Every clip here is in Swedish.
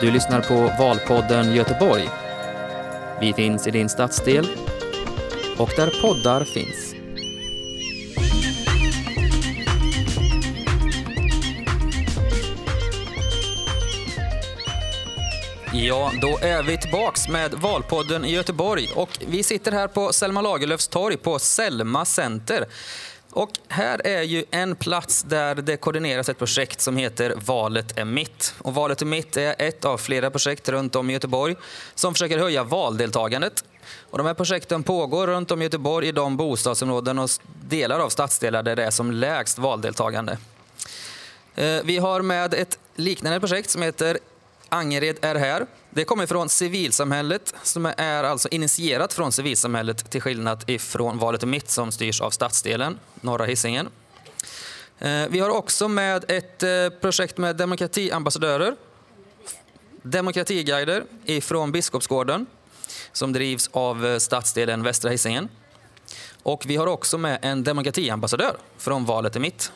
Du lyssnar på Valpodden Göteborg. Vi finns i din stadsdel och där poddar finns. Ja, då är vi tillbaks med Valpodden i Göteborg och vi sitter här på Selma Lagerlöfs torg på Selma Center. Och här är ju en plats där det koordineras ett projekt som heter Valet är mitt. Och Valet är mitt är ett av flera projekt runt om i Göteborg som försöker höja valdeltagandet. Och de här projekten pågår runt om i Göteborg i de bostadsområden och delar av stadsdelar där det är som lägst valdeltagande. Eh, vi har med ett liknande projekt som heter Angered är här. Det kommer från civilsamhället, som är alltså initierat från civilsamhället till skillnad ifrån Valet är mitt som styrs av stadsdelen, norra Hisingen. Eh, vi har också med ett eh, projekt med demokratiambassadörer, demokratiguider ifrån Biskopsgården som drivs av eh, stadsdelen Västra Hisingen. Och vi har också med en demokratiambassadör från Valet är mitt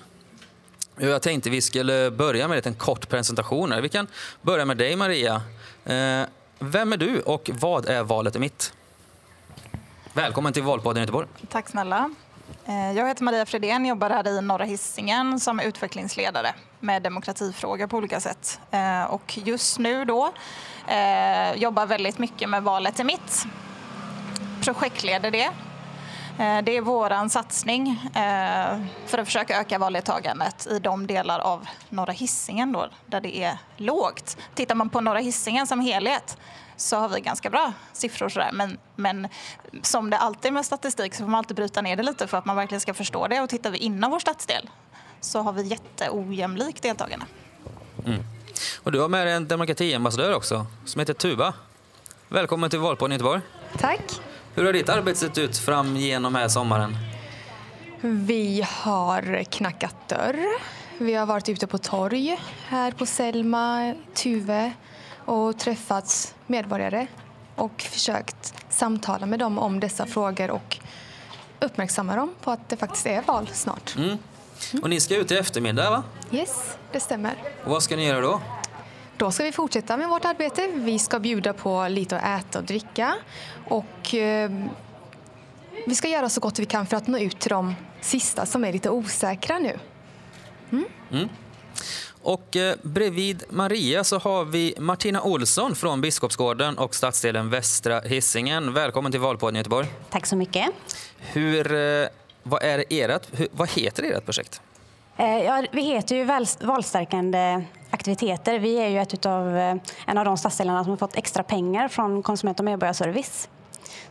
jag tänkte vi skulle börja med en kort presentation. Vi kan börja med dig Maria. Eh, vem är du och vad är Valet är mitt? Välkommen till Valpodden Göteborg. Tack snälla. Eh, jag heter Maria Fredén, jobbar här i Norra Hisingen som utvecklingsledare med demokratifrågor på olika sätt. Eh, och just nu då eh, jobbar väldigt mycket med Valet är mitt. Projektleder det det är vår satsning eh, för att försöka öka valdeltagandet i de delar av norra Hisingen då, där det är lågt. Tittar man på norra Hisingen som helhet så har vi ganska bra siffror. Sådär. Men, men som det alltid med statistik så får man alltid bryta ner det lite för att man verkligen ska förstå det. Och tittar vi inom vår stadsdel så har vi jätteojämlikt deltagande. Mm. Och du har med dig en demokratiambassadör också som heter Tuva. Välkommen till Valpodden Göteborg. Tack. Hur har ditt arbete sett ut fram genom här sommaren? Vi har knackat dörr. Vi har varit ute på torg här på Selma, Tuve och träffat medborgare och försökt samtala med dem om dessa frågor och uppmärksamma dem på att det faktiskt är val snart. Mm. Och ni ska ut i eftermiddag, va? Yes, det stämmer. Och vad ska ni göra då? Då ska vi fortsätta med vårt arbete. Vi ska bjuda på lite att äta och dricka och eh, vi ska göra så gott vi kan för att nå ut till de sista som är lite osäkra nu. Mm. Mm. Och eh, bredvid Maria så har vi Martina Olsson från Biskopsgården och stadsdelen Västra Hisingen. Välkommen till Valpodden Göteborg. Tack så mycket. Hur, eh, vad, är ert, hur, vad heter ert projekt? Eh, ja, vi heter ju valstärkande aktiviteter. Vi är ju ett utav, eh, en av de stadsdelarna som har fått extra pengar från Konsument och medborgarservice.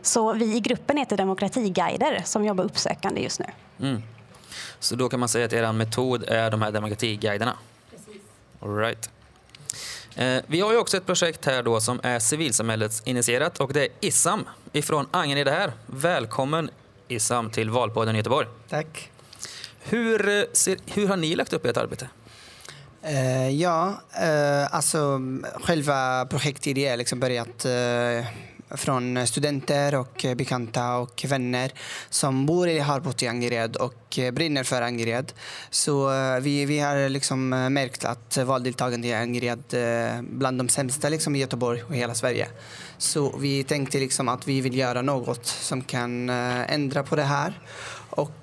Så vi i gruppen heter Demokratiguider som jobbar uppsökande just nu. Mm. Så då kan man säga att er metod är de här demokratiguiderna? Precis. All right. Eh, vi har ju också ett projekt här då som är civilsamhällets initierat och det är ISAM ifrån Angered här. Välkommen ISAM till Valpodden Göteborg. Tack. Hur, eh, ser, hur har ni lagt upp ert arbete? Uh, ja, uh, alltså själva projektidén har liksom börjat uh, från studenter och bekanta och vänner som bor eller har bott i Angered och brinner för Angered. Så vi, vi har liksom märkt att valdeltagandet i Angered är bland de sämsta liksom i Göteborg och hela Sverige. Så vi tänkte liksom att vi vill göra något som kan ändra på det här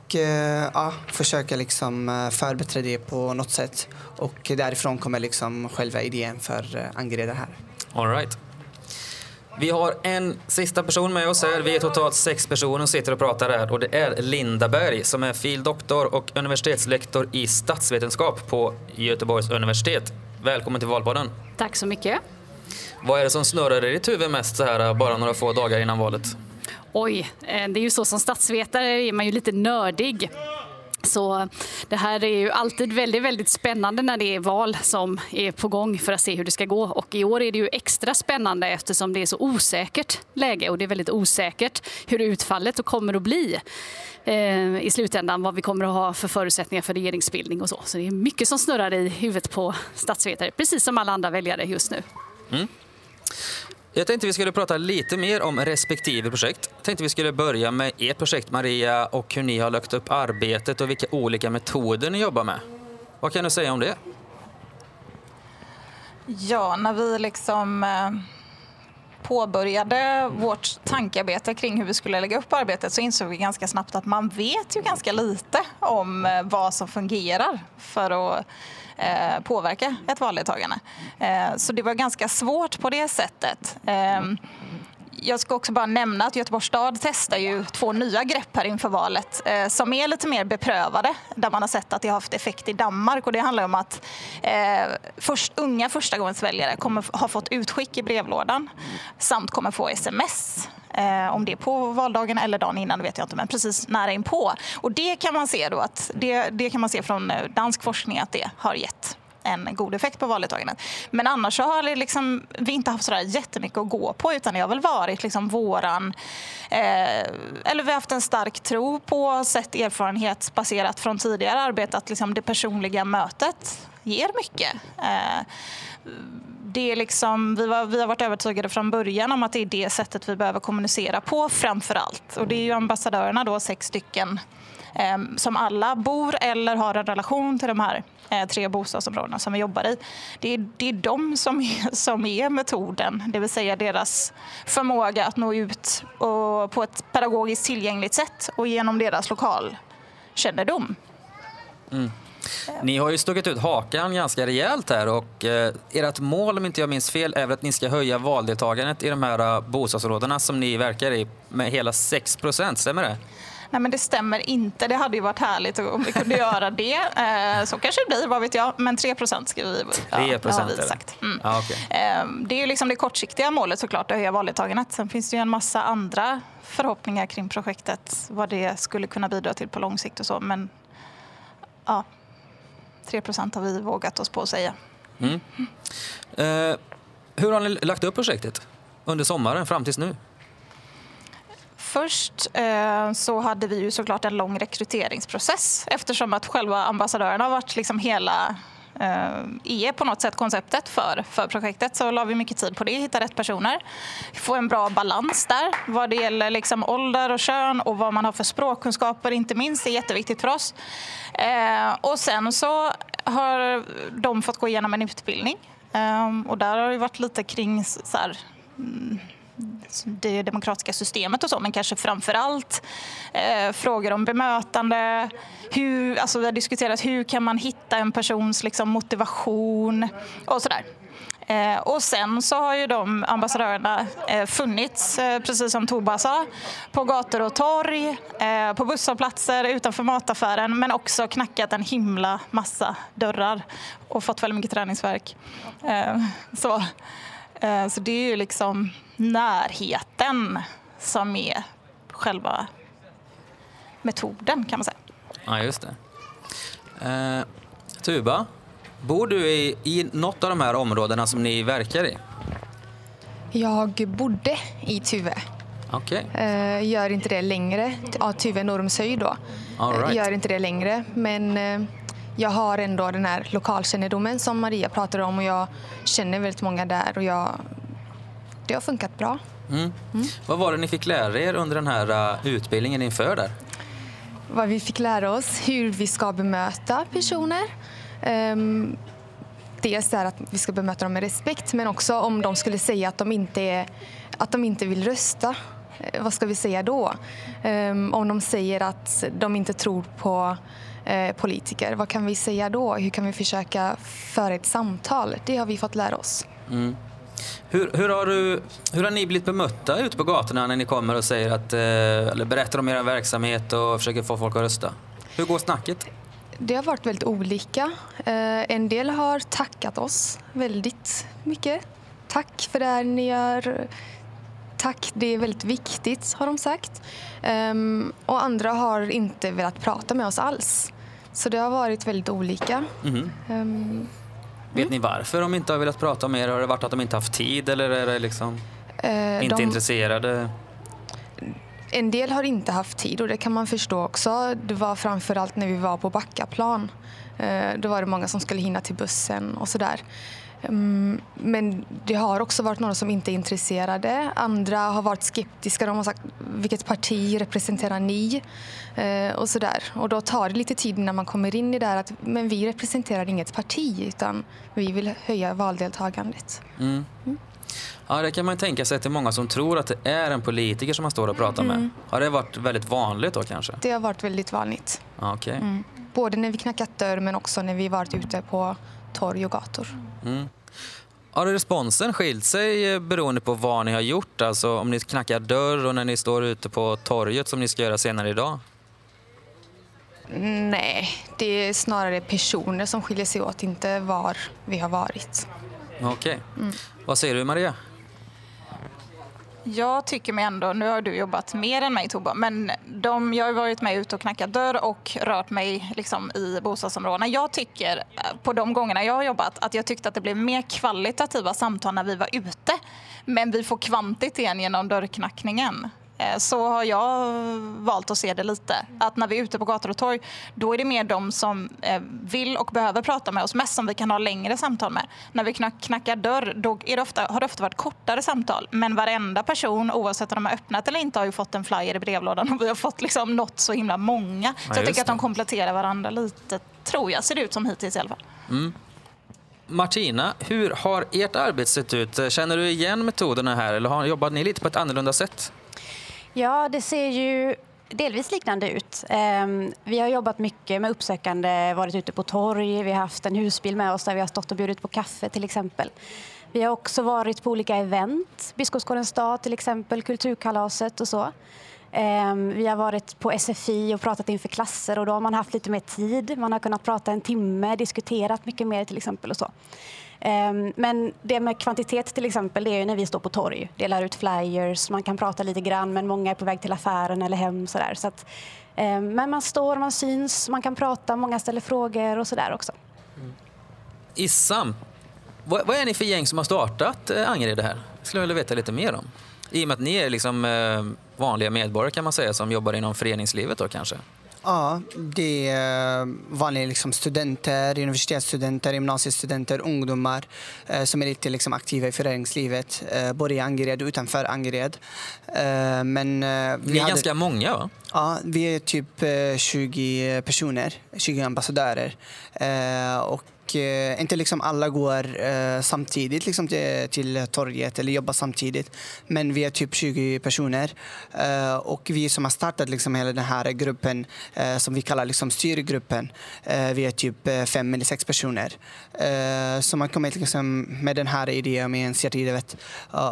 och eh, ja, försöka liksom eh, förbättra det på något sätt. Och därifrån kommer liksom själva idén för eh, Angereda här. All right. Vi har en sista person med oss här. Vi är totalt sex personer som sitter och pratar här och det är Linda Berg som är fildoktor och universitetslektor i statsvetenskap på Göteborgs universitet. Välkommen till Valpodden. Tack så mycket. Vad är det som snurrar i ditt huvud mest så här bara några få dagar innan valet? Oj, eh, det är ju så som statsvetare är man ju lite nördig. Så det här är ju alltid väldigt, väldigt spännande när det är val som är på gång för att se hur det ska gå. Och i år är det ju extra spännande eftersom det är så osäkert läge och det är väldigt osäkert hur utfallet kommer att bli eh, i slutändan, vad vi kommer att ha för förutsättningar för regeringsbildning och så. Så det är mycket som snurrar i huvudet på statsvetare, precis som alla andra väljare just nu. Mm. Jag tänkte vi skulle prata lite mer om respektive projekt. Jag tänkte vi skulle börja med ert projekt Maria och hur ni har lagt upp arbetet och vilka olika metoder ni jobbar med. Vad kan du säga om det? Ja, när vi liksom eh, påbörjade vårt tankearbete kring hur vi skulle lägga upp arbetet så insåg vi ganska snabbt att man vet ju ganska lite om eh, vad som fungerar för att eh, påverka ett valdeltagande. Eh, så det var ganska svårt på det sättet. Eh, jag ska också bara nämna att Göteborgs stad testar ju två nya grepp här inför valet eh, som är lite mer beprövade, där man har sett att det har haft effekt i Danmark. Och det handlar om att eh, först, unga förstagångsväljare kommer ha fått utskick i brevlådan samt kommer få sms Eh, om det är på valdagen eller dagen innan, vet jag inte, men precis nära inpå. Och det kan man se då att det, det kan man se från eh, dansk forskning att det har gett en god effekt på valdeltagandet. Men annars så har det liksom, vi inte haft sådär jättemycket att gå på utan det har väl varit liksom våran... Eh, eller vi har haft en stark tro på, sett erfarenhetsbaserat från tidigare arbete att liksom det personliga mötet ger mycket. Eh, det är liksom, vi, var, vi har varit övertygade från början om att det är det sättet vi behöver kommunicera på framför allt. Och det är ju ambassadörerna då, sex stycken, eh, som alla bor eller har en relation till de här eh, tre bostadsområdena som vi jobbar i. Det är, det är de som är, som är metoden, det vill säga deras förmåga att nå ut och, på ett pedagogiskt tillgängligt sätt och genom deras lokalkännedom. Mm. Ni har ju stuckit ut hakan ganska rejält här och eh, ert mål om inte jag minns fel är att ni ska höja valdeltagandet i de här uh, bostadsområdena som ni verkar i med hela 6 procent, stämmer det? Nej, men det stämmer inte. Det hade ju varit härligt om vi kunde göra det. Eh, så kanske det blir, vad vet jag. Men 3 procent ska vi, ja, 3 procent har vi sagt. Mm. Ah, okay. eh, det är ju liksom det kortsiktiga målet såklart, att höja valdeltagandet. Sen finns det ju en massa andra förhoppningar kring projektet, vad det skulle kunna bidra till på lång sikt och så. Men ja, 3 procent har vi vågat oss på att säga. Mm. Eh, hur har ni lagt upp projektet under sommaren fram tills nu? Först eh, så hade vi ju såklart en lång rekryteringsprocess eftersom att själva ambassadörerna har varit liksom hela Eh, är på något sätt konceptet för, för projektet. Så la vi mycket tid på det, hitta rätt personer. Få en bra balans där vad det gäller liksom ålder och kön och vad man har för språkkunskaper inte minst. Det är jätteviktigt för oss. Eh, och sen så har de fått gå igenom en utbildning eh, och där har det varit lite kring så här, mm, det demokratiska systemet och så, men kanske framför allt eh, frågor om bemötande. Hur, alltså vi har diskuterat hur kan man hitta en persons liksom, motivation och sådär. Eh, och sen så har ju de ambassadörerna eh, funnits, eh, precis som Toba sa, på gator och torg, eh, på busshållplatser, utanför mataffären, men också knackat en himla massa dörrar och fått väldigt mycket träningsverk. Eh, så, så det är ju liksom närheten som är själva metoden kan man säga. Ja, just det. Eh, Tuba, bor du i, i något av de här områdena som ni verkar i? Jag bodde i Tuve. Okay. Eh, gör inte det längre. Ja, Tuve Normshöjd då. right. Gör inte det längre. Men eh, jag har ändå den här lokalkännedomen som Maria pratade om och jag känner väldigt många där och jag det har funkat bra. Mm. Mm. Vad var det ni fick lära er under den här uh, utbildningen inför där? Vad vi fick lära oss, hur vi ska bemöta personer. Um, dels är att vi ska bemöta dem med respekt men också om de skulle säga att de inte, är, att de inte vill rösta. Eh, vad ska vi säga då? Um, om de säger att de inte tror på uh, politiker, vad kan vi säga då? Hur kan vi försöka föra ett samtal? Det har vi fått lära oss. Mm. Hur, hur, har du, hur har ni blivit bemötta ute på gatorna när ni kommer och säger att, eh, eller berättar om er verksamhet och försöker få folk att rösta? Hur går snacket? Det har varit väldigt olika. Eh, en del har tackat oss väldigt mycket. Tack för det ni gör. Tack, det är väldigt viktigt, har de sagt. Ehm, och andra har inte velat prata med oss alls. Så det har varit väldigt olika. Mm. Vet ni varför de inte har velat prata med er? Har det varit att de inte haft tid eller är det liksom eh, inte de... intresserade? En del har inte haft tid och det kan man förstå också. Det var framförallt när vi var på Backaplan Eh, då var det många som skulle hinna till bussen och sådär. Mm, men det har också varit några som inte är intresserade. Andra har varit skeptiska. De har sagt vilket parti representerar ni? Eh, och sådär. Och då tar det lite tid när man kommer in i det här att men vi representerar inget parti utan vi vill höja valdeltagandet. Mm. Mm. Ja, det kan man tänka sig att det är många som tror att det är en politiker som man står och pratar med. Mm. Har det varit väldigt vanligt då kanske? Det har varit väldigt vanligt. Okay. Mm. Både när vi knackat dörr men också när vi varit ute på torg och gator. Mm. Har responsen skilt sig eh, beroende på vad ni har gjort? Alltså om ni knackar dörr och när ni står ute på torget som ni ska göra senare idag? Nej, det är snarare personer som skiljer sig åt, inte var vi har varit. Okej. Okay. Mm. Vad säger du Maria? Jag tycker mig ändå, nu har du jobbat mer än mig Tobbe, men de, jag har varit med ute och knackat dörr och rört mig liksom i bostadsområdena. Jag tycker eh, på de gångerna jag har jobbat att jag tyckte att det blev mer kvalitativa samtal när vi var ute. Men vi får kvantiteten genom dörrknackningen. Eh, så har jag valt att se det lite. Att när vi är ute på gator och torg, då är det mer de som eh, vill och behöver prata med oss mest som vi kan ha längre samtal med. När vi knackar dörr, då är det ofta, har det ofta varit kortare samtal. Men varenda person, oavsett om de har öppnat eller inte, har ju fått en flyer i brevlådan och vi har fått liksom nått så himla många. Så jag tycker att de kompletterar varandra lite, tror jag, ser det ut som hittills i alla fall. Mm. Martina, hur har ert arbete sett ut? Känner du igen metoderna här eller har, jobbat ni lite på ett annorlunda sätt? Ja, det ser ju delvis liknande ut. Ehm, vi har jobbat mycket med uppsökande, varit ute på torg, vi har haft en husbil med oss där vi har stått och bjudit på kaffe till exempel. Vi har också varit på olika event, Biskopsgårdens dag till exempel, Kulturkalaset och så. Ehm, vi har varit på SFI och pratat inför klasser och då har man haft lite mer tid. Man har kunnat prata en timme, diskuterat mycket mer till exempel och så. Ehm, men det med kvantitet till exempel, det är när vi står på torg, delar ut flyers, man kan prata lite grann men många är på väg till affären eller hem sådär. Så att, ehm, men man står, man syns, man kan prata, många ställer frågor och sådär också. Mm. Issam, vad, är ni för gäng som har startat eh, Angered det här? Skulle jag vilja veta lite mer om. I och med att ni är liksom eh, vanliga medborgare kan man säga som jobbar inom föreningslivet då kanske? Ja, det är vanliga liksom studenter, universitetsstudenter, gymnasiestudenter, ungdomar eh, som är lite liksom aktiva i föreningslivet, eh, både i Angered och utanför Angered. Eh, men, eh, vi Ni är hade, ganska många va? Ja, vi är typ eh, 20 personer, 20 ambassadörer. Eh, och eh, inte liksom alla går samtidigt liksom till, till torget eller jobbar samtidigt. Men vi är typ 20 personer och vi som har startat liksom hela den här gruppen som vi kallar liksom styrgruppen, vi är typ eh, fem eller sex personer. Eh, så man kom liksom med den här idén med initiativet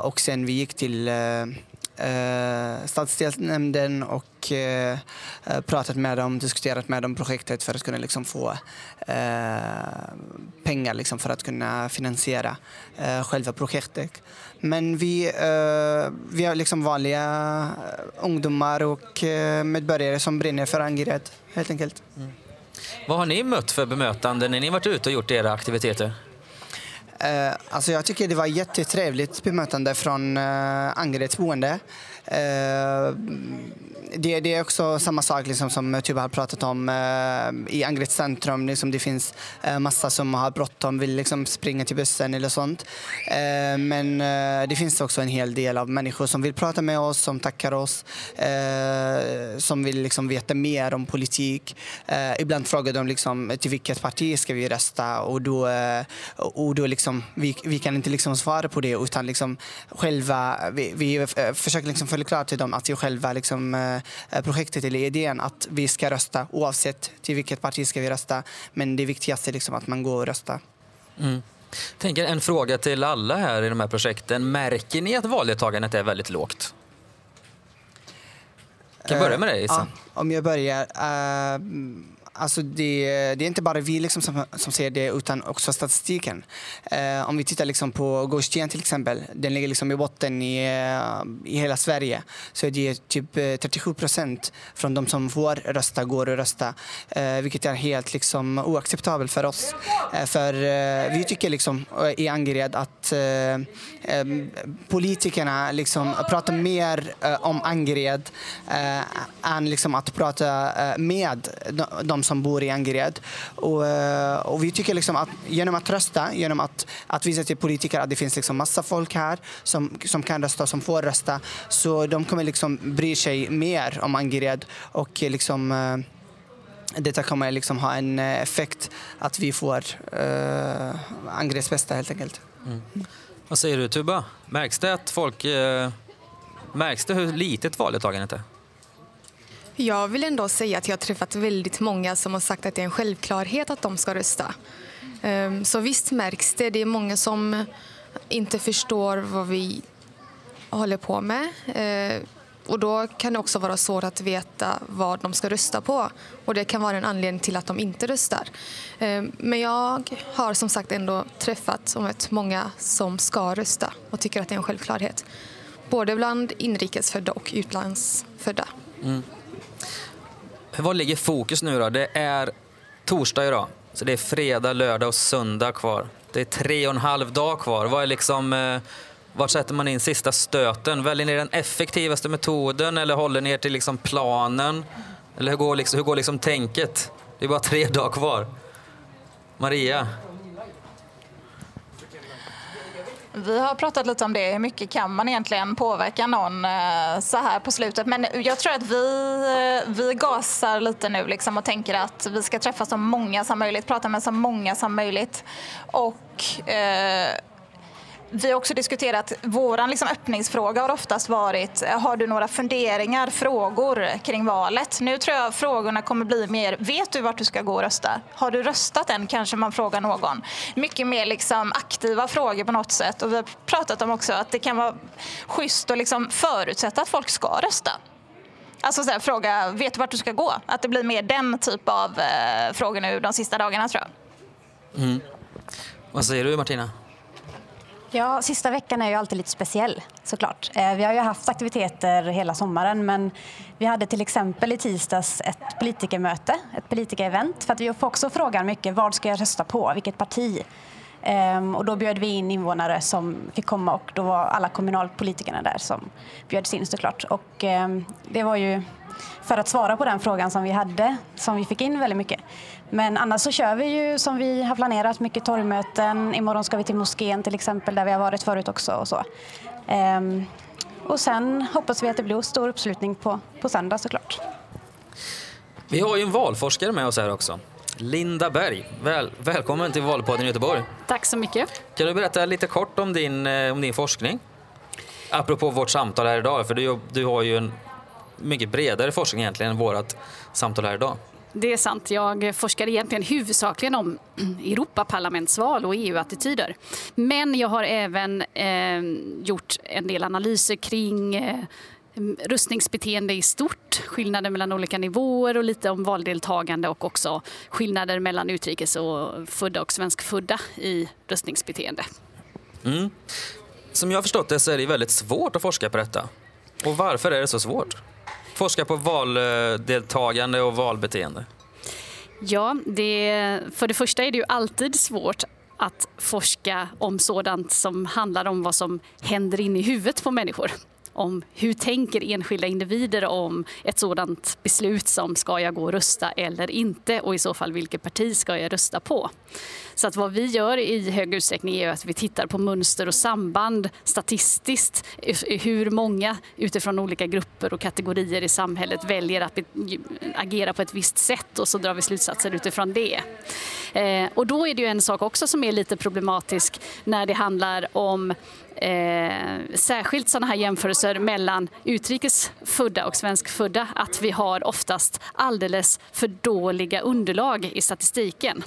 och sen vi gick till eh, stadsdelsnämnden och eh, eh, pratat med dem, diskuterat med dem projektet för att kunna liksom få eh, pengar liksom för att kunna finansiera eh, själva projektet. Men vi, eh, vi är liksom vanliga eh, ungdomar och eh, medborgare som brinner för Angered helt enkelt. Mm. Vad har ni mött för bemötande när ni varit ute och gjort era aktiviteter? Eh, alltså jag tycker det var jättetrevligt bemötande från eh, Angereds boende. Eh, det, det, är också samma sak liksom, som Tuba har pratat om eh, i Angereds centrum. Liksom, det finns eh, massa som har bråttom, vill liksom, springa till bussen eller sånt. Eh, men eh, det finns också en hel del av människor som vill prata med oss, som tackar oss, eh, som vill liksom, veta mer om politik. ibland frågar de liksom, till vilket parti ska vi rösta och då, och då liksom, vi, vi kan inte liksom, svara på det utan liksom, själva, vi, vi försöker liksom, förklara till dem att vi själva liksom, Eh, projektet eller idén att vi ska rösta oavsett till vilket parti ska vi rösta. Men det viktigaste är liksom att man går och röstar. Mm. Tänker en fråga till alla här i de här projekten. Märker ni att valdeltagandet är väldigt lågt? Jag kan börja med dig, Issa. Ja, om jag börjar. Uh, Alltså det, det, är inte bara vi liksom som, som ser det utan också statistiken. Eh, om vi tittar liksom på Gårdsten till exempel, den ligger liksom i botten i, eh, i hela Sverige. Så det är typ eh, 37 procent från de som får rösta går och rösta. Eh, vilket är helt liksom oacceptabelt för oss. Eh, för eh, vi tycker liksom eh, i Angered att politikerna liksom pratar mer om Angered än liksom att prata med de som bor i Angered. Och, eh, och vi tycker liksom att genom att rösta, genom att, att visa till politiker att det finns liksom massa folk här som, som kan rösta, som får rösta, så de kommer liksom bry sig mer om Angered och eh, liksom eh, detta kommer liksom ha en effekt att vi får eh, Angereds bästa helt enkelt. Mm. Vad säger du Tuba? Märks det att folk... Eh, märks det hur litet valdeltagandet är? Jag vill ändå säga att jag har träffat väldigt många som har sagt att det är en självklarhet att de ska rösta. Ehm, så visst märks det. Det är många som inte förstår vad vi håller på med. Ehm, och då kan det också vara svårt att veta vad de ska rösta på. Och det kan vara en anledning till att de inte röstar. Ehm, men jag har som sagt ändå träffat och mött många som ska rösta och tycker att det är en självklarhet. Både bland inrikesfödda och utlandsfödda. Mm. Vad ligger fokus nu då? Det är torsdag idag. Så det är fredag, lördag och söndag kvar. Det är tre och en halv dag kvar. Vad är liksom, eh, vart sätter man in sista stöten? Väljer ni den effektivaste metoden eller håller ni er till liksom planen? Eller hur går, liksom, hur går liksom tänket? Det är bara tre dagar kvar. Maria? Vi har pratat lite om det. Hur mycket kan man egentligen påverka någon eh, så här på slutet? Men jag tror att vi, eh, vi gasar lite nu liksom och tänker att vi ska träffa så många som möjligt, prata med så många som möjligt. Och eh, vi har också diskuterat, vår liksom öppningsfråga har oftast varit, har du några funderingar, frågor kring valet? Nu tror jag frågorna kommer bli mer, vet du vart du ska gå och rösta? Har du röstat än? Kanske man frågar någon. Mycket mer liksom aktiva frågor på något sätt. Och vi har pratat om också att det kan vara schysst att liksom förutsätta att folk ska rösta. Alltså så här, fråga, vet du vart du ska gå? Att det blir mer den typ av eh, frågor nu de sista dagarna tror jag. Mm. Vad säger du Martina? Ja, sista veckan är ju alltid lite speciell såklart. Eh, vi har ju haft aktiviteter hela sommaren men vi hade till exempel i tisdags ett politikermöte, ett politikerevent för att vi får också frågan mycket vad ska jag rösta på, vilket parti? Ehm, och då bjöd vi in invånare som fick komma och då var alla kommunalpolitikerna där som bjöds in såklart. Och ehm, det var ju för att svara på den frågan som vi hade, som vi fick in väldigt mycket. Men annars så kör vi ju som vi har planerat, mycket torgmöten. Imorgon ska vi till moskén till exempel, där vi har varit förut också. Och, så. Ehm, och sen hoppas vi att det blir stor uppslutning på, på söndag såklart. Vi har ju en valforskare med oss här också. Linda Berg, väl, välkommen till Valpodden i Göteborg. Tack så mycket. Kan du berätta lite kort om din, eh, om din forskning? Apropå vårt samtal här idag, för du, du har ju en mycket bredare forskning egentligen än vårt samtal här idag. Det är sant. Jag forskar egentligen huvudsakligen om Europaparlamentsval och EU-attityder. Men jag har även eh, gjort en del analyser kring eh, rustningsbeteende i stort, skillnader mellan olika nivåer och lite om valdeltagande och också skillnader mellan utrikes och födda och svenskfödda i rustningsbeteende. Mm. Som jag har förstått det så är det väldigt svårt att forska på detta. Och varför är det så svårt? Forska på valdeltagande och valbeteende? Ja, det, för det första är det ju alltid svårt att forska om sådant som handlar om vad som händer in i huvudet på människor om hur tänker enskilda individer om ett sådant beslut som ska jag gå och rösta eller inte och i så fall vilket parti ska jag rösta på. Så att vad vi gör i hög utsträckning är att vi tittar på mönster och samband statistiskt. Hur många utifrån olika grupper och kategorier i samhället väljer att agera på ett visst sätt och så drar vi slutsatser utifrån det. Eh, och då är det ju en sak också som är lite problematisk när det handlar om Eh, särskilt sådana här jämförelser mellan utrikesfödda och svenskfödda att vi har oftast alldeles för dåliga underlag i statistiken.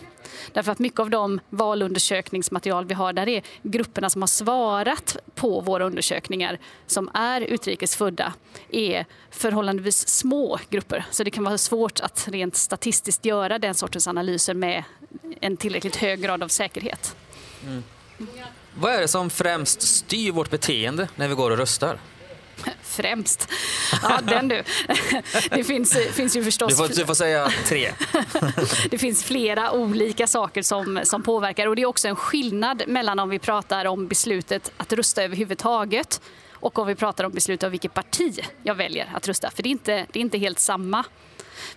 Därför att mycket av de valundersökningsmaterial vi har där är grupperna som har svarat på våra undersökningar som är utrikesfödda är förhållandevis små grupper. Så det kan vara svårt att rent statistiskt göra den sortens analyser med en tillräckligt hög grad av säkerhet. Mm. Vad är det som främst styr vårt beteende när vi går och röstar? Främst? Ja, den du. Det finns, finns ju förstås... Du får, du får säga tre. Det finns flera olika saker som, som påverkar och det är också en skillnad mellan om vi pratar om beslutet att rösta överhuvudtaget och om vi pratar om beslutet av vilket parti jag väljer att rösta. För det är inte, det är inte helt samma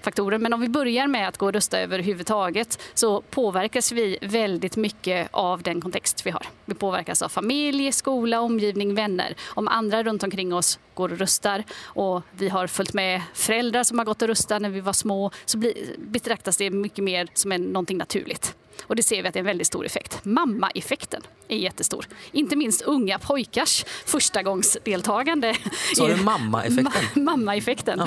faktorer. Men om vi börjar med att gå och rösta överhuvudtaget så påverkas vi väldigt mycket av den kontext vi har. Vi påverkas av familj, skola, omgivning, vänner. Om andra runt omkring oss går och röstar och vi har följt med föräldrar som har gått och röstat när vi var små så betraktas det mycket mer som en, någonting naturligt. Och det ser vi att det är en väldigt stor effekt. Mamma-effekten är jättestor. Inte minst unga pojkars förstagångsdeltagande. Så du mamma-effekten? Ma mamma-effekten.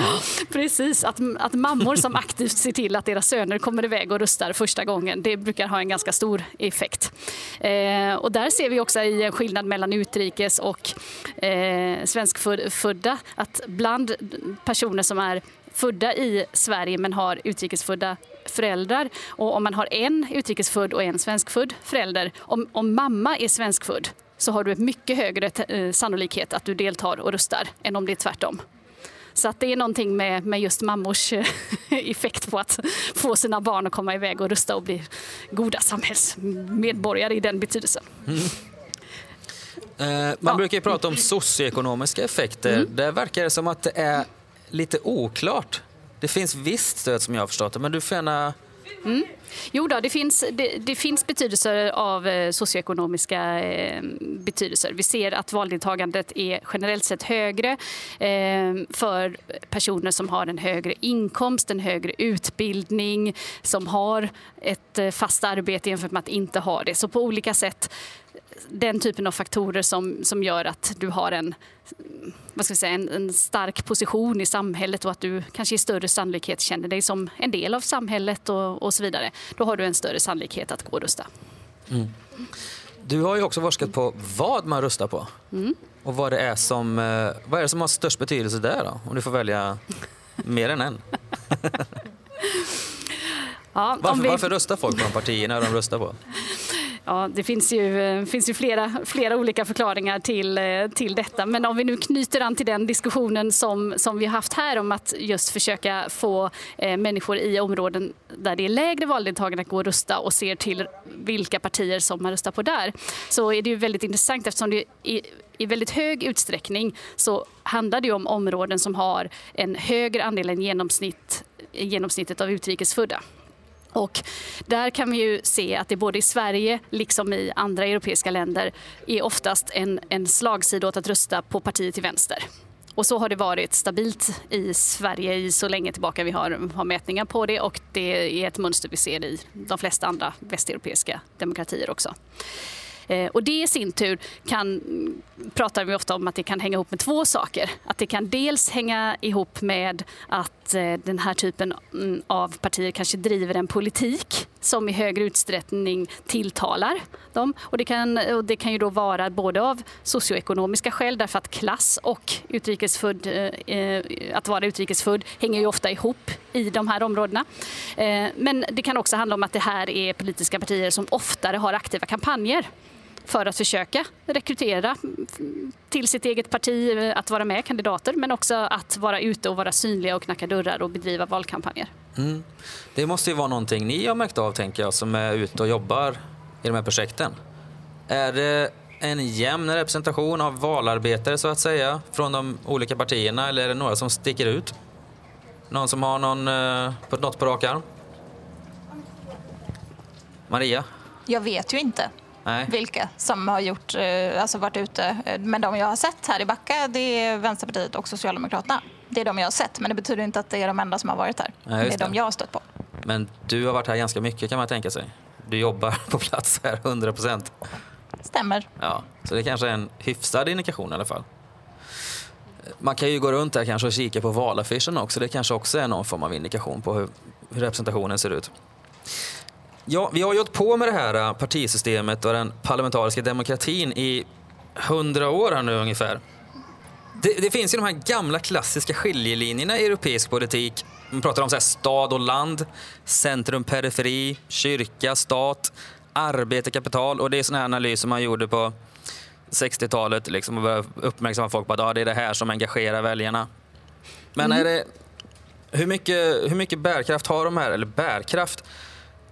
Precis, att, att mammor som aktivt ser till att deras söner kommer iväg och rustar första gången, det brukar ha en ganska stor effekt. Eh, och där ser vi också i en skillnad mellan utrikes och eh, svenskfödda, att bland personer som är födda i Sverige men har utrikesfödda föräldrar. Och om man har en utrikesfödd och en svenskfödd förälder, om, om mamma är svenskfödd så har du en mycket högre eh, sannolikhet att du deltar och röstar än om det är tvärtom. Så att det är någonting med, med just mammors eh, effekt på att få sina barn att komma iväg och rösta och bli goda samhällsmedborgare i den betydelsen. Mm. Eh, man ja. brukar prata om socioekonomiska effekter. Mm. Där verkar det som att det är lite oklart. Det finns visst stöd som jag har förstått det, men du får gärna Mm. Jo då, det finns, det, det, finns betydelser av eh, socioekonomiska eh, betydelser. Vi ser att valdeltagandet är generellt sett högre eh, för personer som har en högre inkomst, en högre utbildning, som har ett eh, fast arbete jämfört med att inte ha det. Så på olika sätt den typen av faktorer som, som gör att du har en, vad ska jag säga, en, en, stark position i samhället och att du kanske i större sannolikhet känner dig som en del av samhället och, och så vidare. Då har du en större sannolikhet att gå och rösta. Mm. Du har ju också forskat på vad man röstar på. Mm. Och vad det är som, eh, vad är det som har störst betydelse där då? Om du får välja mer än en. ja, varför, vi... varför röstar folk på de partierna de röstar på? Ja, det finns ju, eh, finns ju flera, flera olika förklaringar till, eh, till detta. Men om vi nu knyter an till den diskussionen som, som vi har haft här om att just försöka få eh, människor i områden där det är lägre valdeltagande att gå och rösta och ser till vilka partier som man röstar på där. Så är det ju väldigt intressant eftersom det i, i väldigt hög utsträckning så handlar det om områden som har en högre andel än genomsnitt, genomsnittet av utrikesfödda. Och där kan vi ju se att det både i Sverige liksom i andra europeiska länder är oftast en, en slagsida åt att rösta på partiet till vänster. Och så har det varit stabilt i Sverige i så länge tillbaka vi har, har mätningar på det och det är ett mönster vi ser i de flesta andra västeuropeiska demokratier också. Eh, och det i sin tur kan, pratar vi ofta om att det kan hänga ihop med två saker. Att det kan dels hänga ihop med att eh, den här typen mm, av partier kanske driver en politik som i högre utsträckning tilltalar dem. Och det, kan, och det kan ju då vara både av socioekonomiska skäl därför att klass och utrikesfödd, eh, eh att vara utrikesfödd hänger ju ofta ihop i de här områdena. men det kan också handla om att det här är politiska partier som oftare har aktiva kampanjer för att försöka rekrytera till sitt eget parti att vara med kandidater men också att vara ute och vara synliga och knacka dörrar och bedriva valkampanjer. Mm. Det måste ju vara någonting ni har märkt av tänker jag som är ute och jobbar i de här projekten. Är det en jämn representation av valarbetare så att säga från de olika partierna eller är det några som sticker ut? Någon som har någon, eh, något på rak arm? Maria? Jag vet ju inte. Nej. vilka som har gjort, eh, alltså varit ute. Men de jag har sett här i Backa det är Vänsterpartiet och Socialdemokraterna. Det är de jag har sett, men det betyder inte att det är de enda som har varit här. Nej, det är de jag har stött på. Men du har varit här ganska mycket kan man tänka sig. Du jobbar på plats här 100 procent. Stämmer. Ja, så det kanske är en hyfsad indikation i alla fall. Man kan ju gå runt här kanske och kika på valaffischen också. Det kanske också är någon form av indikation på hur representationen ser ut. Ja, vi har ju hållit på med det här äh, partisystemet och den parlamentariska demokratin i hundra år här nu ungefär. Det, det, finns ju de här gamla klassiska skiljelinjerna i europeisk politik. Man pratar om så stad och land, centrum, periferi, kyrka, stat, arbete, kapital. Och det är sådana analyser man gjorde på 60-talet liksom, och började uppmärksamma folk på att ja, det är det här som engagerar väljarna. Men mm. är det, hur, mycket, hur mycket bärkraft har de här, eller bärkraft?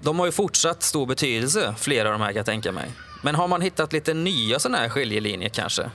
De har ju fortsatt stor betydelse, flera av de här kan jag tänka mig. Men har man hittat lite nya sådana här skiljelinjer kanske?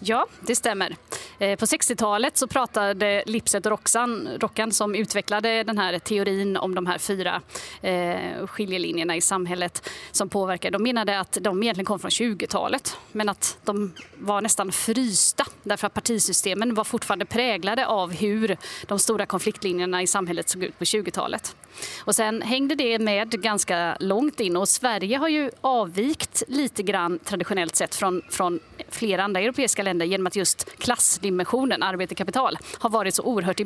Ja, det stämmer. Eh, på 60-talet så pratade Lipset och Roxan, Rockan som utvecklade den här teorin om de här fyra eh, skiljelinjerna i samhället som påverkar. De menade att de egentligen kom från 20-talet men att de var nästan frysta därför att partisystemen var fortfarande präglade av hur de stora konfliktlinjerna i samhället såg ut på 20-talet. Och sen hängde det med ganska långt in och Sverige har ju avvikt lite grann traditionellt sett från, från flera andra europeiska länder genom att just klassdimensionen, arbete kapital, har varit så oerhört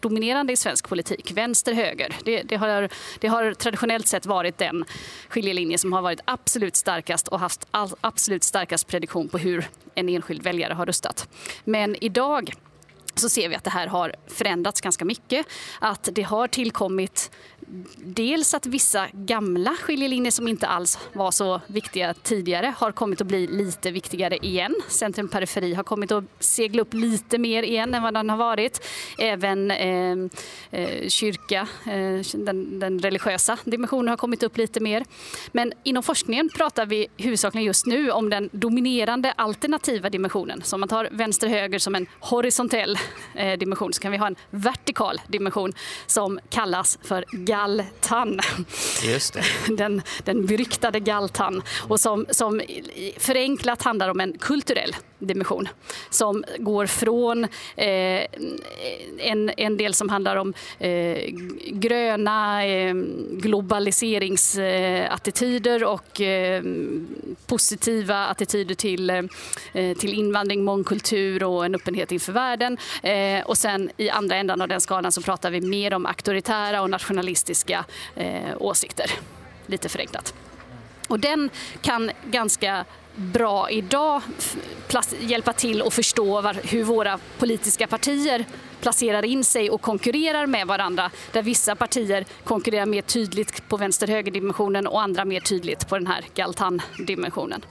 dominerande i svensk politik. Vänster, höger. Det, det, har, det har traditionellt sett varit den skiljelinje som har varit absolut starkast och haft all, absolut starkast prediktion på hur en enskild väljare har röstat. Men idag så ser vi att det här har förändrats ganska mycket. Att det har tillkommit dels att vissa gamla skiljelinjer som inte alls var så viktiga tidigare har kommit att bli lite viktigare igen. Centrum-periferi har kommit att segla upp lite mer igen än vad den har varit. Även eh, eh, kyrka, eh, den, den, religiösa dimensionen har kommit upp lite mer. Men inom forskningen pratar vi huvudsakligen just nu om den dominerande alternativa dimensionen. Så om man tar vänster-höger som en horisontell eh, dimension så kan vi ha en vertikal dimension som kallas för Galtan. Just det. Den, den beryktade Galtan. Och som, som förenklat handlar om en kulturell dimension som går från eh, en, en del som handlar om eh, gröna eh, globaliseringsattityder och eh, positiva attityder till, eh, till invandring, mångkultur och en öppenhet inför världen. Eh, och sen i andra ändan av den skalan så pratar vi mer om auktoritära och nationalistiska Eh, åsikter, lite förenklat. Och den kan ganska bra idag hjälpa till att förstå var, hur våra politiska partier placerar in sig och konkurrerar med varandra. Där vissa partier konkurrerar mer tydligt på vänster-höger-dimensionen och andra mer tydligt på den här Galtan-dimensionen.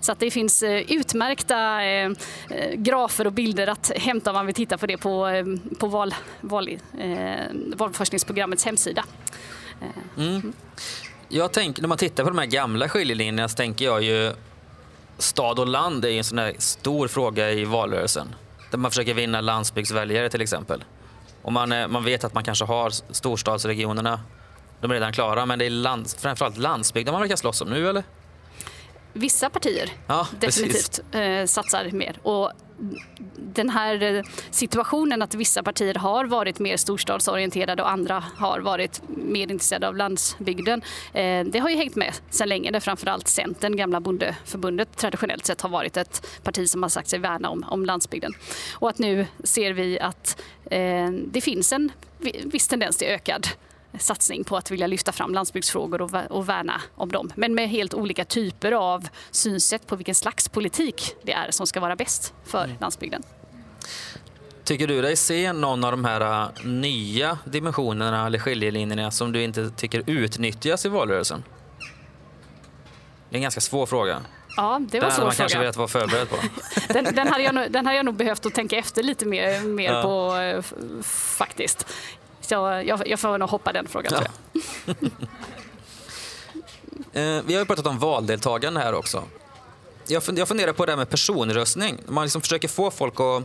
Så att det finns eh, utmärkta eh, eh, grafer och bilder att hämta om man vill titta på det på, eh, på val, val, eh, valforskningsprogrammets hemsida. Mm. Jag tänker, när man tittar på de här gamla skiljelinjerna så tänker jag ju stad och land är en sån stor fråga i valrörelsen. Där man försöker vinna landsbygdsväljare till exempel. Och man, man vet att man kanske har storstadsregionerna, de är redan klara, men det är land, framförallt landsbygden man verkar slåss om nu eller? Vissa partier ja, definitivt eh, satsar mer. Och den här eh, situationen att vissa partier har varit mer storstadsorienterade och andra har varit mer intresserade av landsbygden. Eh, det har ju hängt med sedan länge där framförallt Centern, gamla bondeförbundet, traditionellt sett har varit ett parti som har sagt sig värna om, om landsbygden. Och att nu ser vi att eh, det finns en viss tendens till ökad satsning på att vilja lyfta fram landsbygdsfrågor och, värna om dem. Men med helt olika typer av synsätt på vilken slags politik det är som ska vara bäst för mm. landsbygden. Tycker du dig se någon av de här äh, nya dimensionerna eller skiljelinjerna som du inte tycker utnyttjas i valrörelsen? Det är en ganska svår fråga. Ja, det var den hade man kanske velat vara förberedd på. den, den, hade jag nog, den hade jag nog behövt att tänka efter lite mer, mer ja. på äh, faktiskt. Så jag, jag får nog hoppa den frågan ja. tror jag. Eh, vi har ju pratat om valdeltagande här också. Jag funderar på det här med personröstning. Man liksom försöker få folk att,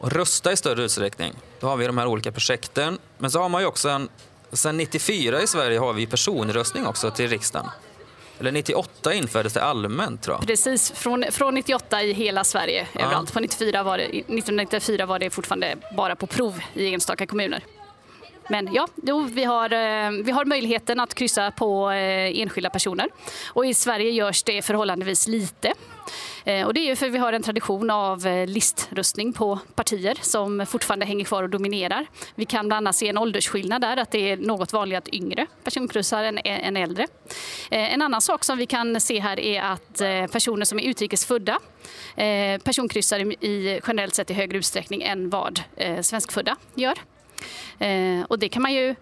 att rösta i större utsträckning. Då har vi de här olika projekten. Men så har man ju också en... Sen 94 i Sverige har vi personröstning också till riksdagen. Eller 98 infördes det allmänt tror jag. Precis, från, från 98 i hela Sverige, ja. överallt. På 94 var det, 1994 var det fortfarande bara på prov i enstaka kommuner. Men ja, jo, vi, har, eh, vi har möjligheten att kryssa på eh, enskilda personer. Och I Sverige görs det förhållandevis lite. Eh, och det är för vi har en tradition av liströstning på partier som fortfarande hänger kvar och dominerar. Vi kan bland annat se en åldersskillnad där, att det är något vanligare att yngre personkryssar än, än äldre. En annan sak som vi kan se här är att personer som är utrikesfödda personkryssar i, generellt sett i högre utsträckning än vad svenskfödda gör. Eh, och det kan man ju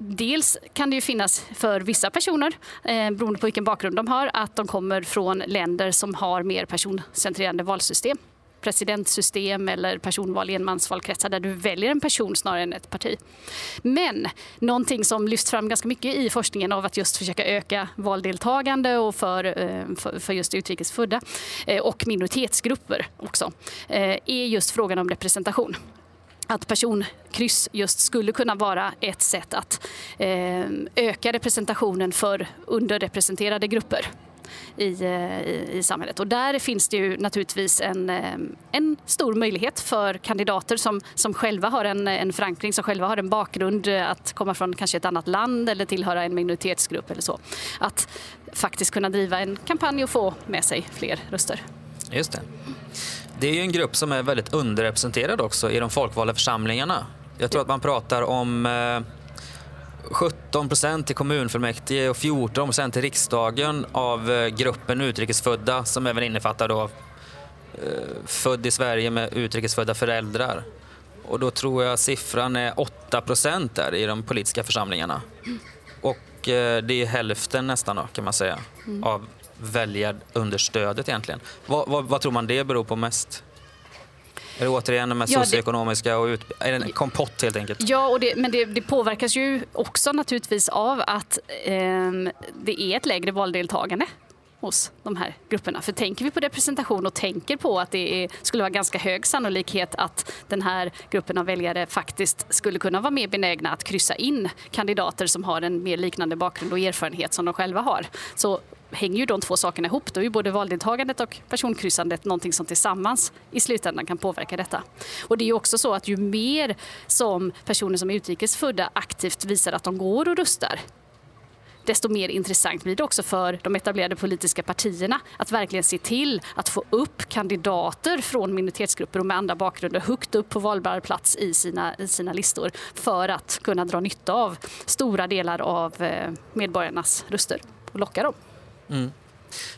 Dels kan det ju finnas för vissa personer, eh, beroende på vilken bakgrund de har, att de kommer från länder som har mer personcentrerande valsystem. presidentsystem eller personval i enmansvalkretsar där du väljer en person snarare än ett parti. Men någonting som lyfts fram ganska mycket i forskningen av att just försöka öka valdeltagande och för, eh, för just utrikesfödda eh, och minoritetsgrupper också eh, är just frågan om representation att personkryss just skulle kunna vara ett sätt att eh, öka representationen för underrepresenterade grupper. I, eh, i, i, samhället. Och där finns det ju naturligtvis en, eh, en stor möjlighet för kandidater som, som själva har en, en förankring, som själva har en bakgrund eh, att komma från kanske ett annat land eller tillhöra en minoritetsgrupp eller så. Att faktiskt kunna driva en kampanj och få med sig fler röster. Just det. Det är ju en grupp som är väldigt underrepresenterad också i de folkvalda församlingarna. Jag tror att man pratar om 17 eh, procent i kommunfullmäktige och 14 procent i riksdagen av eh, gruppen utrikesfödda som även innefattar då eh, född i Sverige med utrikesfödda föräldrar. Och då tror jag siffran är 8 procent där i de politiska församlingarna. Och det är hälften nästan då, kan man säga, mm. av väljarunderstödet egentligen. Vad, vad, vad, tror man det beror på mest? Är det återigen de här ja, socioekonomiska och ut, är det en kompott helt enkelt? Ja, och det, men det, det, påverkas ju också naturligtvis av att eh, det är ett lägre valdeltagande hos de här grupperna. För tänker vi på representation och tänker på att det är, skulle vara ganska hög sannolikhet att den här gruppen av väljare faktiskt skulle kunna vara mer benägna att kryssa in kandidater som har en mer liknande bakgrund och erfarenhet som de själva har. Så hänger ju de två sakerna ihop. Då är ju både valdeltagandet och personkryssandet någonting som tillsammans i slutändan kan påverka detta. Och det är ju också så att ju mer som personer som är utrikesfödda aktivt visar att de går och röstar desto mer intressant blir det också för de etablerade politiska partierna att verkligen se till att få upp kandidater från minoritetsgrupper och med andra bakgrunder högt upp på valbar plats i sina, i sina listor för att kunna dra nytta av stora delar av eh, medborgarnas röster och locka dem. Mm.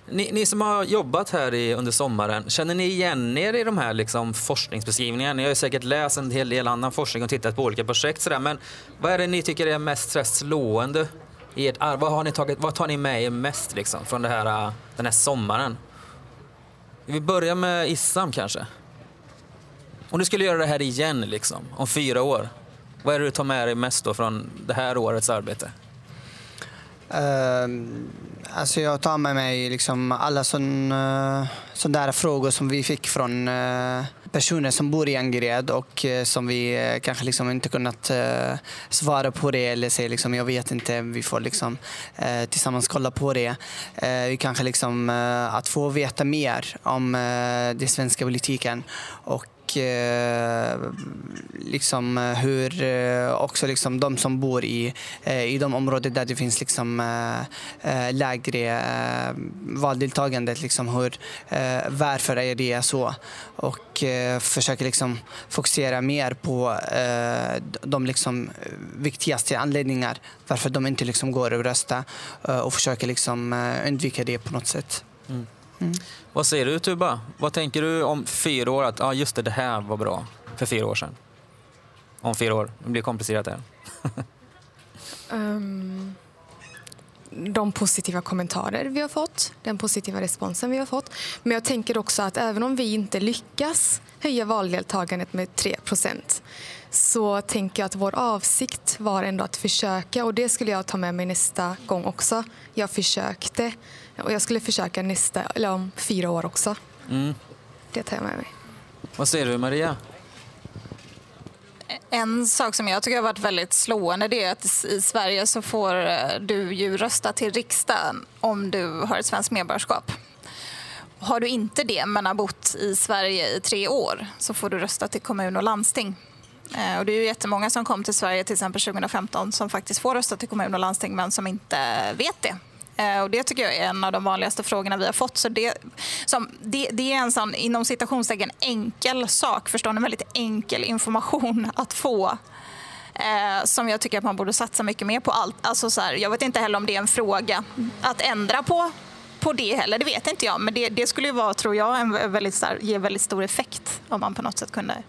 Ni, ni, som har jobbat här i, under sommaren, känner ni igen er i de här liksom, forskningsbeskrivningarna? Ni har säkert läst en hel del annan forskning och tittat på olika projekt. Sådär. Men vad är det ni tycker är mest slående? I ert, vad, har ni tagit, vad tar ni med er mest liksom, från det här, äh, den här sommaren? Vi börjar med Issam kanske. Om du skulle göra det här igen liksom, om fyra år, vad är det du tar med dig mest då från det här årets arbete? Uh, alltså jag tar med mig liksom alla sådana uh, eh, frågor som vi fick från uh, personer som bor i Angered och uh, som vi uh, kanske liksom inte kunnat uh, svara på det eller säga liksom, jag vet inte, vi får liksom, tillsammans kolla på det. vi kanske liksom, att få veta mer om den svenska politiken och Eh, liksom eh, hur eh, också liksom de som bor i, i de områden där det finns liksom lägre valdeltagande, liksom hur, varför är det så? Och försöker liksom fokusera mer på de liksom viktigaste anledningar varför de inte liksom går och röstar och försöker liksom undvika det på något sätt. Mm. Mm. Vad säger du Tuba? Vad tänker du om fyra år? Att ja, just det, det här var bra för fyra år sedan. Om fyra år. Det blir komplicerat här. um, de positiva kommentarer vi har fått, den positiva responsen vi har fått. Men jag tänker också att även om vi inte lyckas höja valdeltagandet med 3% så tänker jag att vår avsikt var ändå att försöka och det skulle jag ta med mig nästa gång också. Jag försökte och jag skulle försöka nästa, eller om fyra år också. Mm. Det tar jag med mig. Vad säger du Maria? En sak som jag tycker har varit väldigt slående det är att i Sverige så får eh, du ju rösta till riksdagen om du har ett svenskt medborgarskap. Har du inte det men har bott i Sverige i tre år så får du rösta till kommun och landsting. Eh, och det är ju jättemånga som kom till Sverige till exempel 2015 som faktiskt får rösta till kommun och landsting men som inte vet det. Eh, och det tycker jag är en av de vanligaste frågorna vi har fått. Så det, som, det, det är en sån, inom citationstecken, enkel sak, förstår ni? En väldigt enkel information att få. Eh, som jag tycker att man borde satsa mycket mer på. allt. Alltså så här, jag vet inte heller om det är en fråga att ändra på på det heller, det vet inte jag. Men det, det skulle ju vara, tror jag, en väldigt, ge väldigt stor effekt om man på något sätt kunde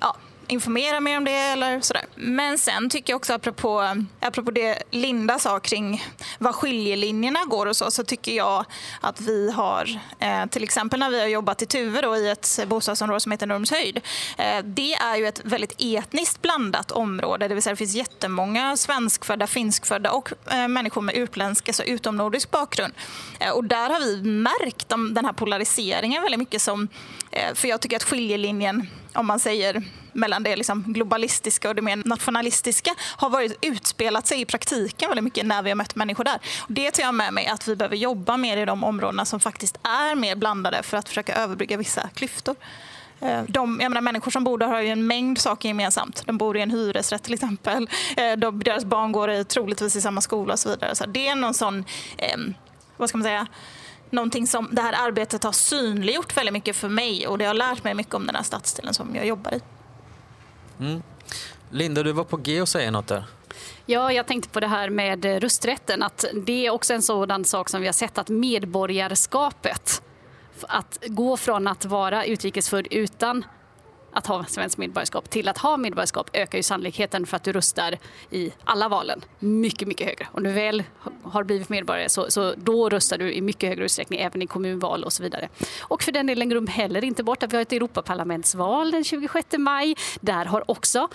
ja, informera mer om det eller sådär. Men sen tycker jag också apropå, apropå det Linda sa kring var skiljelinjerna går och så, så tycker jag att vi har, eh, till exempel när vi har jobbat i Tuve då, i ett bostadsområde som heter Norrmalmshöjd. Eh, det är ju ett väldigt etniskt blandat område, det vill säga det finns jättemånga svenskfödda, finskfödda och eh, människor med utländsk, alltså utomnordisk bakgrund. Eh, och där har vi märkt den här polariseringen väldigt mycket som, Eh, för jag tycker att skiljelinjen, om man säger mellan det liksom globalistiska och det mer nationalistiska har varit utspelat sig i praktiken väldigt mycket när vi har mött människor där. Och det tar jag med mig att vi behöver jobba mer i de områdena som faktiskt är mer blandade för att försöka överbrygga vissa klyftor. Eh, de, jag menar, människor som bor där har ju en mängd saker gemensamt. De bor i en hyresrätt till exempel. Eh, de, deras barn går i, troligtvis i samma skola och så vidare. Så det är någon sån, eh, vad ska man säga, någonting som det här arbetet har synliggjort väldigt mycket för mig och det har lärt mig mycket om den här stadsdelen som jag jobbar i. Mm. Linda, du var på G och säga något där. Ja, jag tänkte på det här med rösträtten. Att det är också en sådan sak som vi har sett att medborgarskapet, att gå från att vara utrikesfödd utan att ha svenskt medborgarskap till att ha medborgarskap ökar ju sannolikheten för att du röstar i alla valen mycket, mycket högre. Om du väl har blivit medborgare så, så då röstar du i mycket högre utsträckning även i kommunval och så vidare. Och för den delen glöm heller inte bort att vi har ett Europaparlamentsval den 26 maj. Där har också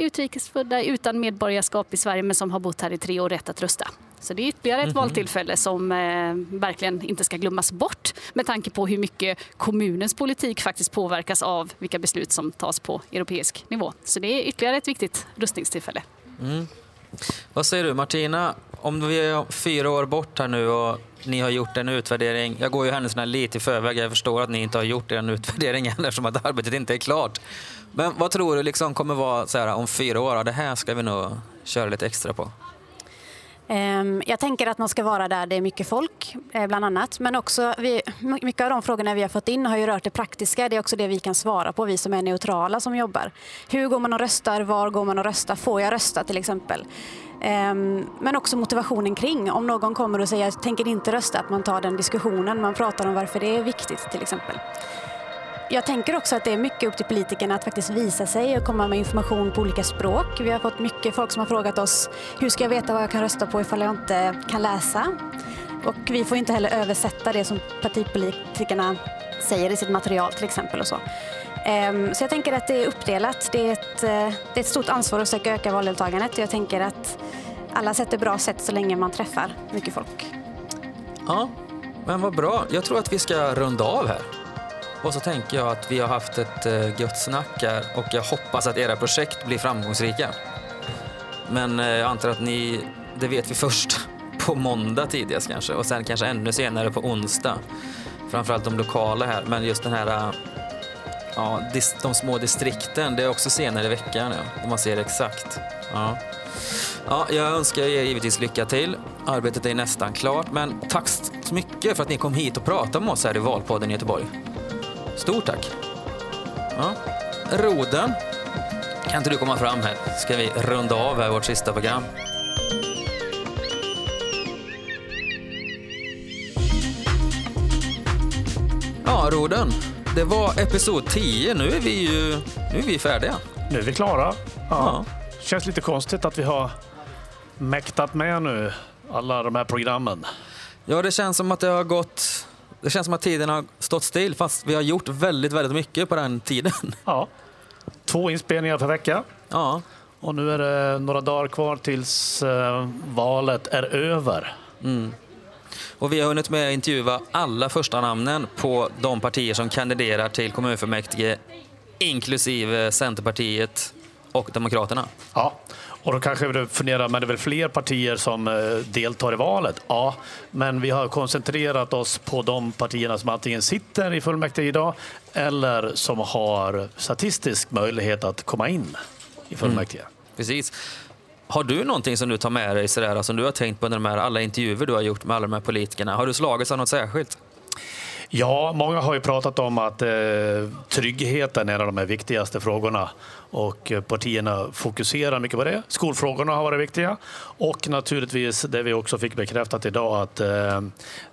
utrikesfödda utan medborgarskap i Sverige men som har bott här i tre år rätt att rösta. Så det är ytterligare ett mm -hmm. valtillfälle som eh, verkligen inte ska glömmas bort med tanke på hur mycket kommunens politik faktiskt påverkas av vilka beslut som tas på europeisk nivå. Så det är ytterligare ett viktigt röstningstillfälle. Mm. Vad säger du Martina? Om vi är fyra år bort här nu och ni har gjort en utvärdering. Jag går ju händelserna lite i förväg. Jag förstår att ni inte har gjort er utvärdering än eftersom att arbetet inte är klart. Men vad tror du liksom kommer vara så här, om fyra år? Det här ska vi nog köra lite extra på. Ehm, jag tänker att man ska vara där det är mycket folk, eh, bland annat. Men också, vi, mycket av de frågorna vi har fått in har ju rört det praktiska. Det är också det vi kan svara på, vi som är neutrala som jobbar. Hur går man och röstar? Var går man och röstar? Får jag rösta till exempel? Ehm, men också motivationen kring. Om någon kommer och säger jag tänker inte rösta, att man tar den diskussionen. Man pratar om varför det är viktigt till exempel. Jag tänker också att det är mycket upp till politikerna att faktiskt visa sig och komma med information på olika språk. Vi har fått mycket folk som har frågat oss hur ska jag veta vad jag kan rösta på ifall jag inte kan läsa? Och vi får inte heller översätta det som partipolitikerna säger i sitt material till exempel. och Så ehm, Så jag tänker att det är uppdelat. Det är ett, eh, det är ett stort ansvar att söka öka valdeltagandet. Jag tänker att alla sätt är bra sätt så länge man träffar mycket folk. Ja, men vad bra. Jag tror att vi ska runda av här. Och så tänker jag att vi har haft ett eh, gött snack här och jag hoppas att era projekt blir framgångsrika. Men eh, jag antar att ni, det vet vi först på måndag tidigast kanske och sen kanske ännu senare på onsdag. Framförallt de lokala här, men just den här eh, Ja, de små distrikten, det är också senare i veckan, ja, man ser exakt. Ja. Ja, jag önskar er givetvis lycka till. Arbetet är nästan klart, men tack så mycket för att ni kom hit och pratade med oss här i Valpodden i Göteborg. Stort tack. Ja. Roden, kan inte du komma fram här? Ska vi runda av här vårt sista program. Ja, Roden. Det var episod 10. Nu är vi ju nu är vi färdiga. Nu är vi klara. Ja. Känns lite konstigt att vi har mäktat med nu alla de här programmen. Ja, det känns som att det har gått det känns som att tiden har stått still fast vi har gjort väldigt, väldigt mycket på den tiden. Ja. Två inspelningar per vecka. Ja. Och nu är det några dagar kvar tills uh, valet är över. Mm. Och vi har hunnit med att intervjua alla första namnen på de partier som kandiderar till kommunfullmäktige inklusive Centerpartiet och Demokraterna. Ja, och då kanske du funderar, men det är väl fler partier som eh, deltar i valet? Ja, men vi har koncentrerat oss på de partierna som antingen sitter i fullmäktige idag eller som har statistisk möjlighet att komma in i fullmäktige. Mm. Precis. Har du någonting som du tar med dig sådär, som du har tänkt på under de här alla intervjuer du har gjort med alla de här politikerna? Har du slagits av något särskilt? Ja, många har ju pratat om att eh, tryggheten är en av de här viktigaste frågorna och eh, partierna fokuserar mycket på det. Skolfrågorna har varit viktiga och naturligtvis det vi också fick bekräftat idag att eh,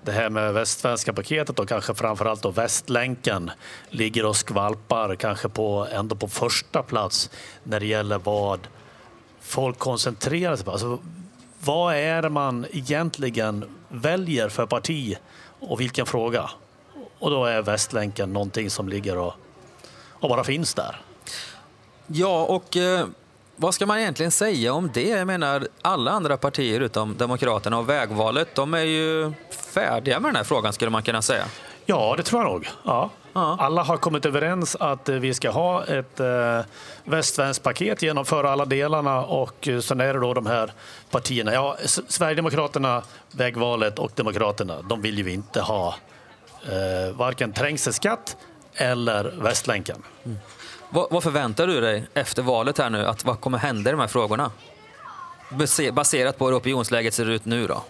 det här med västsvenska paketet och kanske framförallt då Västlänken ligger och skvalpar kanske på, ändå på första plats när det gäller vad folk koncentrerar sig på. Alltså, vad är det man egentligen väljer för parti och vilken fråga? Och då är Västlänken någonting som ligger och, och bara finns där. Ja, och eh, vad ska man egentligen säga om det? Jag menar, alla andra partier utom Demokraterna och Vägvalet, de är ju färdiga med den här frågan skulle man kunna säga. Ja, det tror jag nog. Ja. Alla har kommit överens att eh, vi ska ha ett eh, västsvenskt paket, genomföra alla delarna och eh, sen är det då de här partierna. Ja, Sverigedemokraterna, Vägvalet och Demokraterna, de vill ju inte ha eh, varken trängselskatt eller Västlänken. Vad, vad förväntar du dig efter valet här nu? Att vad kommer hända i de här frågorna? Base- Baserat på hur opinionsläget ser ut nu då?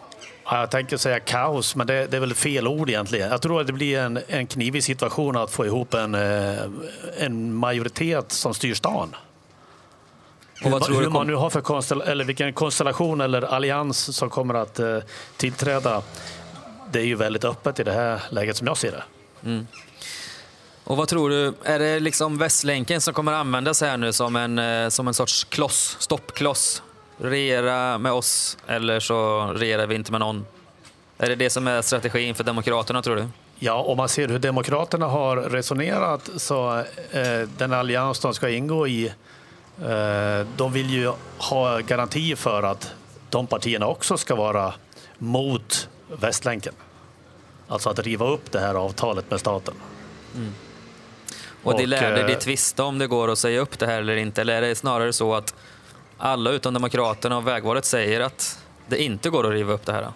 Ja, Jag tänker säga kaos, men det, det är väl fel ord egentligen. Jag tror att det blir en, en knivig situation att få ihop en, eh, en majoritet som styr stan. Och vad hur, tror hur man nu har för konstel, eller vilken konstellation eller allians som kommer att eh, tillträda, det är ju väldigt öppet i det här läget som jag ser det. Och vad tror du, är det liksom Västlänken som kommer användas här nu som en, eh, som en sorts kloss, stoppkloss? Regera med oss eller så regerar vi inte med någon? Är det det som är strategin för Demokraterna tror du? Ja, om man ser hur Demokraterna har resonerat så eh, den allians de ska ingå i, eh, de vill ju ha garanti för att de partierna också ska vara mot Västlänken. Alltså att riva upp det här avtalet med staten. Och, det Och, lärde eh, de tvista om det går att säga upp det här eller inte? Eller är det snarare så att alla utom Demokraterna och Vägvalet säger att det inte går att riva upp det här?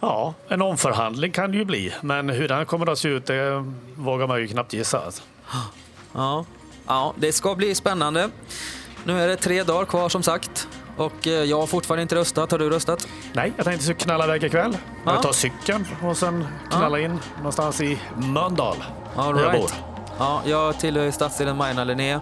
Ja, en omförhandling kan det ju bli, men hur den kommer att se ut det vågar man ju knappt gissa. Ja, ja det ska bli spännande. Nu är det tre dagar kvar som sagt. Och eh, jag har fortfarande inte röstat. Har du röstat? Nej, jag tänkte knalla iväg ikväll. Ja. Jag tar cykeln och sen knalla in någonstans i Mölndal, All där jag bor. right. Ja, jag tillhör stadsdelen Majorna-Linné.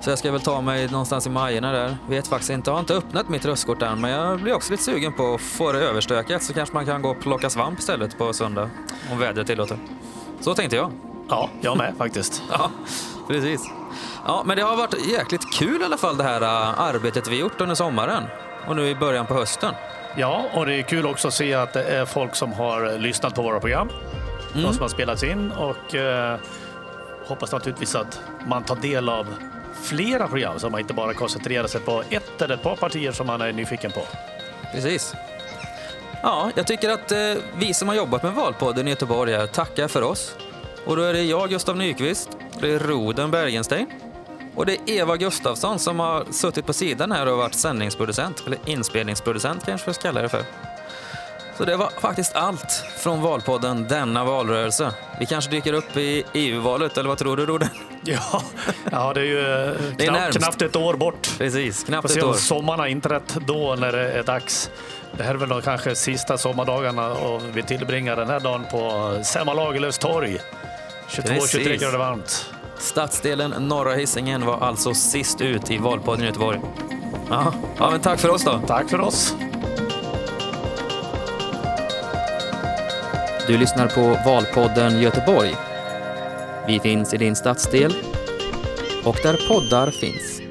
Så jag ska väl ta mig någonstans i Majorna där. Vet faktiskt inte. Jag har inte öppnat mitt röstkort än. Men jag blir också lite sugen på att få det överstökat. Så kanske man kan gå och plocka svamp istället på söndag. Om vädret tillåter. Så tänkte jag. Ja, jag med faktiskt. Ja, precis. Ja, men det har varit jäkligt kul i alla fall det här äh, arbetet vi gjort under sommaren. Och nu i början på hösten. Ja, och det är kul också att se att det är folk som har lyssnat på våra program. Mm. De som har spelats in och eh, hoppas naturligtvis att man tar del av flera program så man inte bara koncentrerar sig på ett eller ett par partier som man är nyfiken på. Precis. Ja, jag tycker att eh, vi som har jobbat med Valpodden i Göteborg tackar för oss. Och då är det jag, Gustav Nyqvist, det är Roden Bergenstein och det är Eva Gustafsson som har suttit på sidan här och varit sändningsproducent, eller inspelningsproducent kanske vi ska kalla det för. Så det var faktiskt allt från Valpodden denna valrörelse. Vi kanske dyker upp i EU-valet, eller vad tror du Roden? Ja, ja det är ju eh, Det är knappt, ett år bort. Precis, knappt Får ett se om år. sommaren har inträtt då när det är dags. Det här är väl de kanske sista sommardagarna och vi tillbringar den här dagen på Selma Lagerlöfs torg. 22-23 Precis. grader varmt. Stadsdelen Norra Hisingen var alltså sist ut i Valpodden i Göteborg. Ja, ja men tack för oss då. Tack för oss. Du lyssnar på Valpodden Göteborg. Vi finns i din stadsdel och där poddar finns.